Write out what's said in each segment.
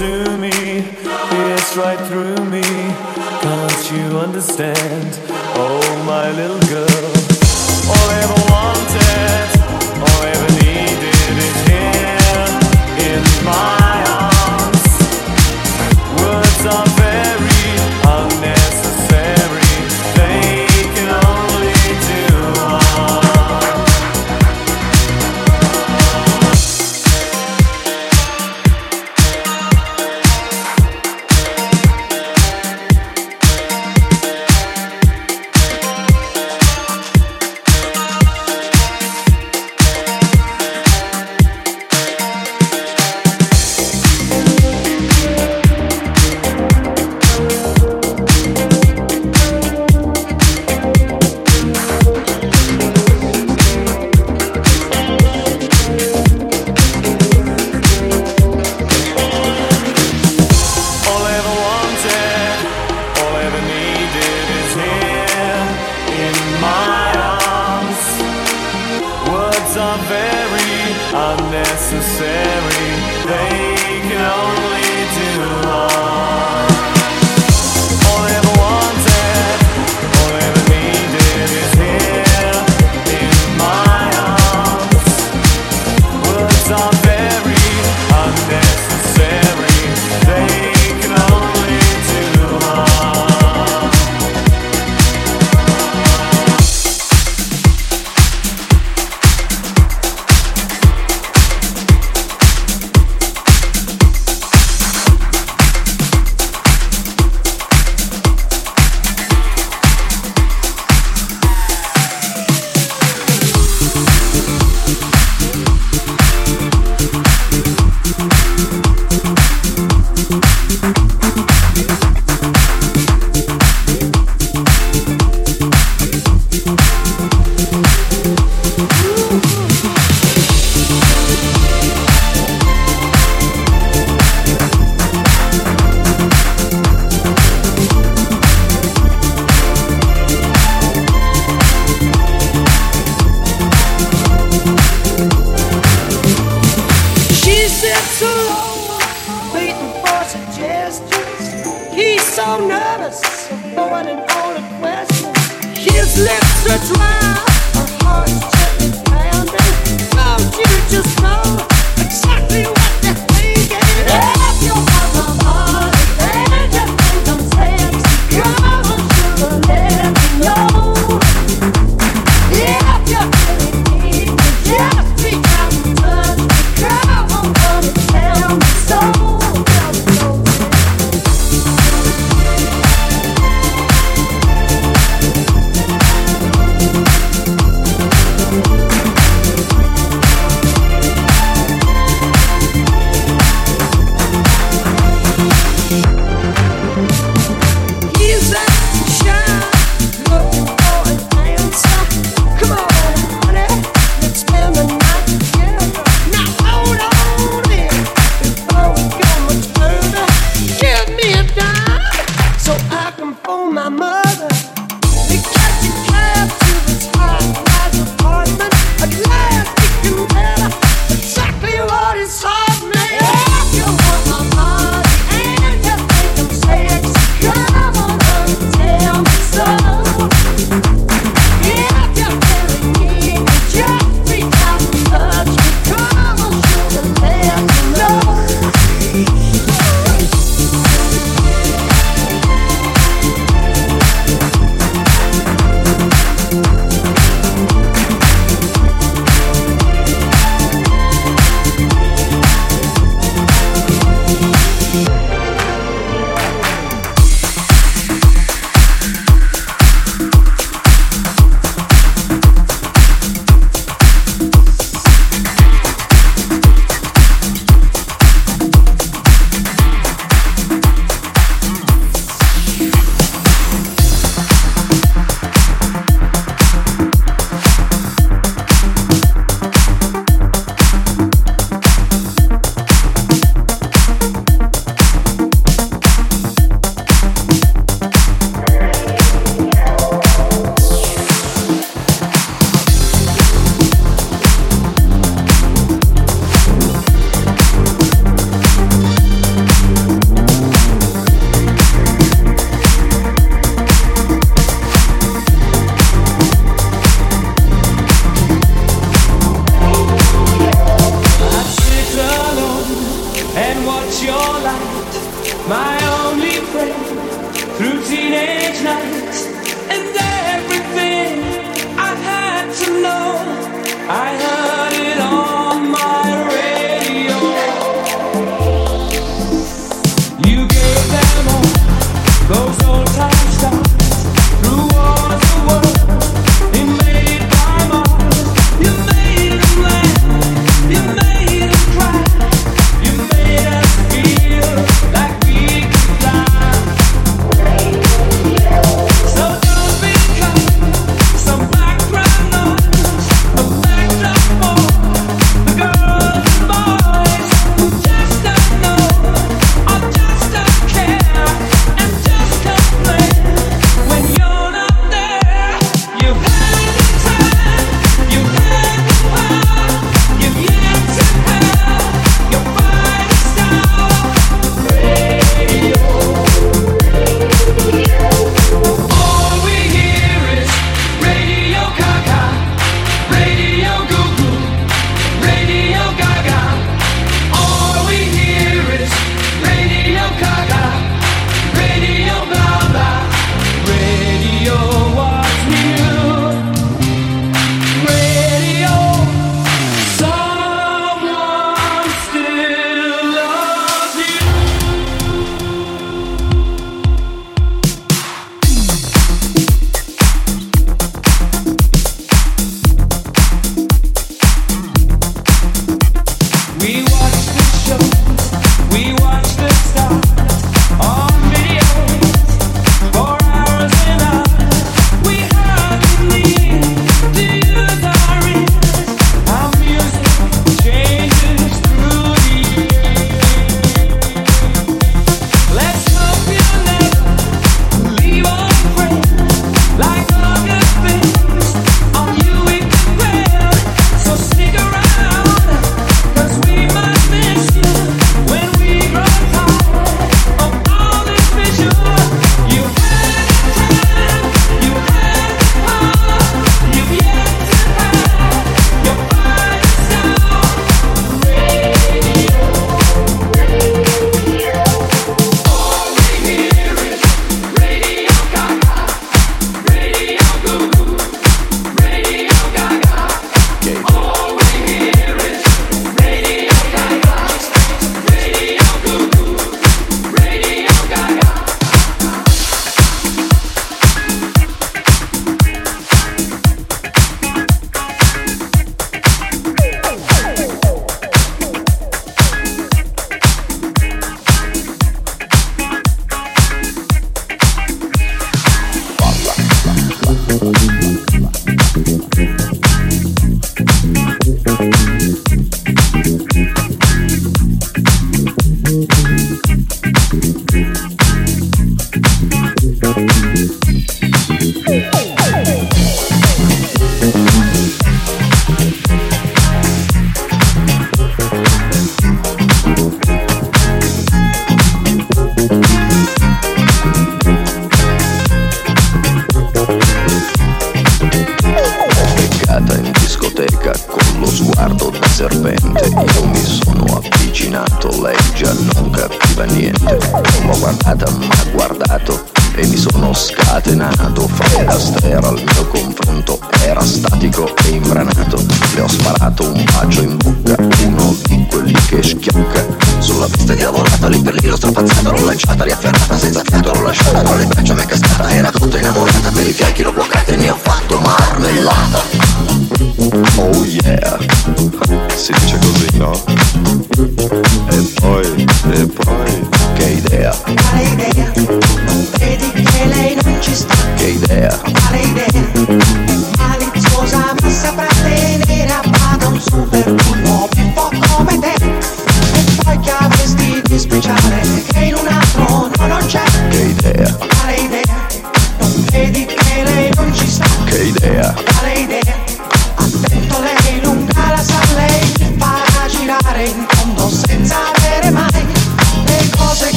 to me, it's right through me. Can't you understand? Oh, my little girl, all I ever wanted, all I ever needed is here in my. He sits alone, waiting for suggestions. He's so nervous, so avoiding all the questions. His lips are dry, her heart's gently pounding. don't you just know?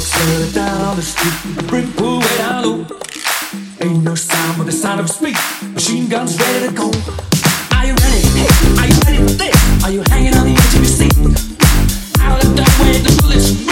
Boxer down the street, bring pull way down low. Ain't no sign but the sound of speed. Machine guns ready to go. Are you ready? Hey, are you ready for this? Are you hanging on the edge of your seat? Out of the way, the bullets.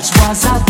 message was out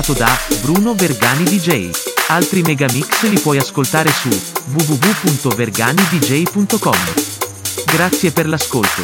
creato da Bruno Vergani DJ. Altri megamix li puoi ascoltare su www.verganidj.com. Grazie per l'ascolto.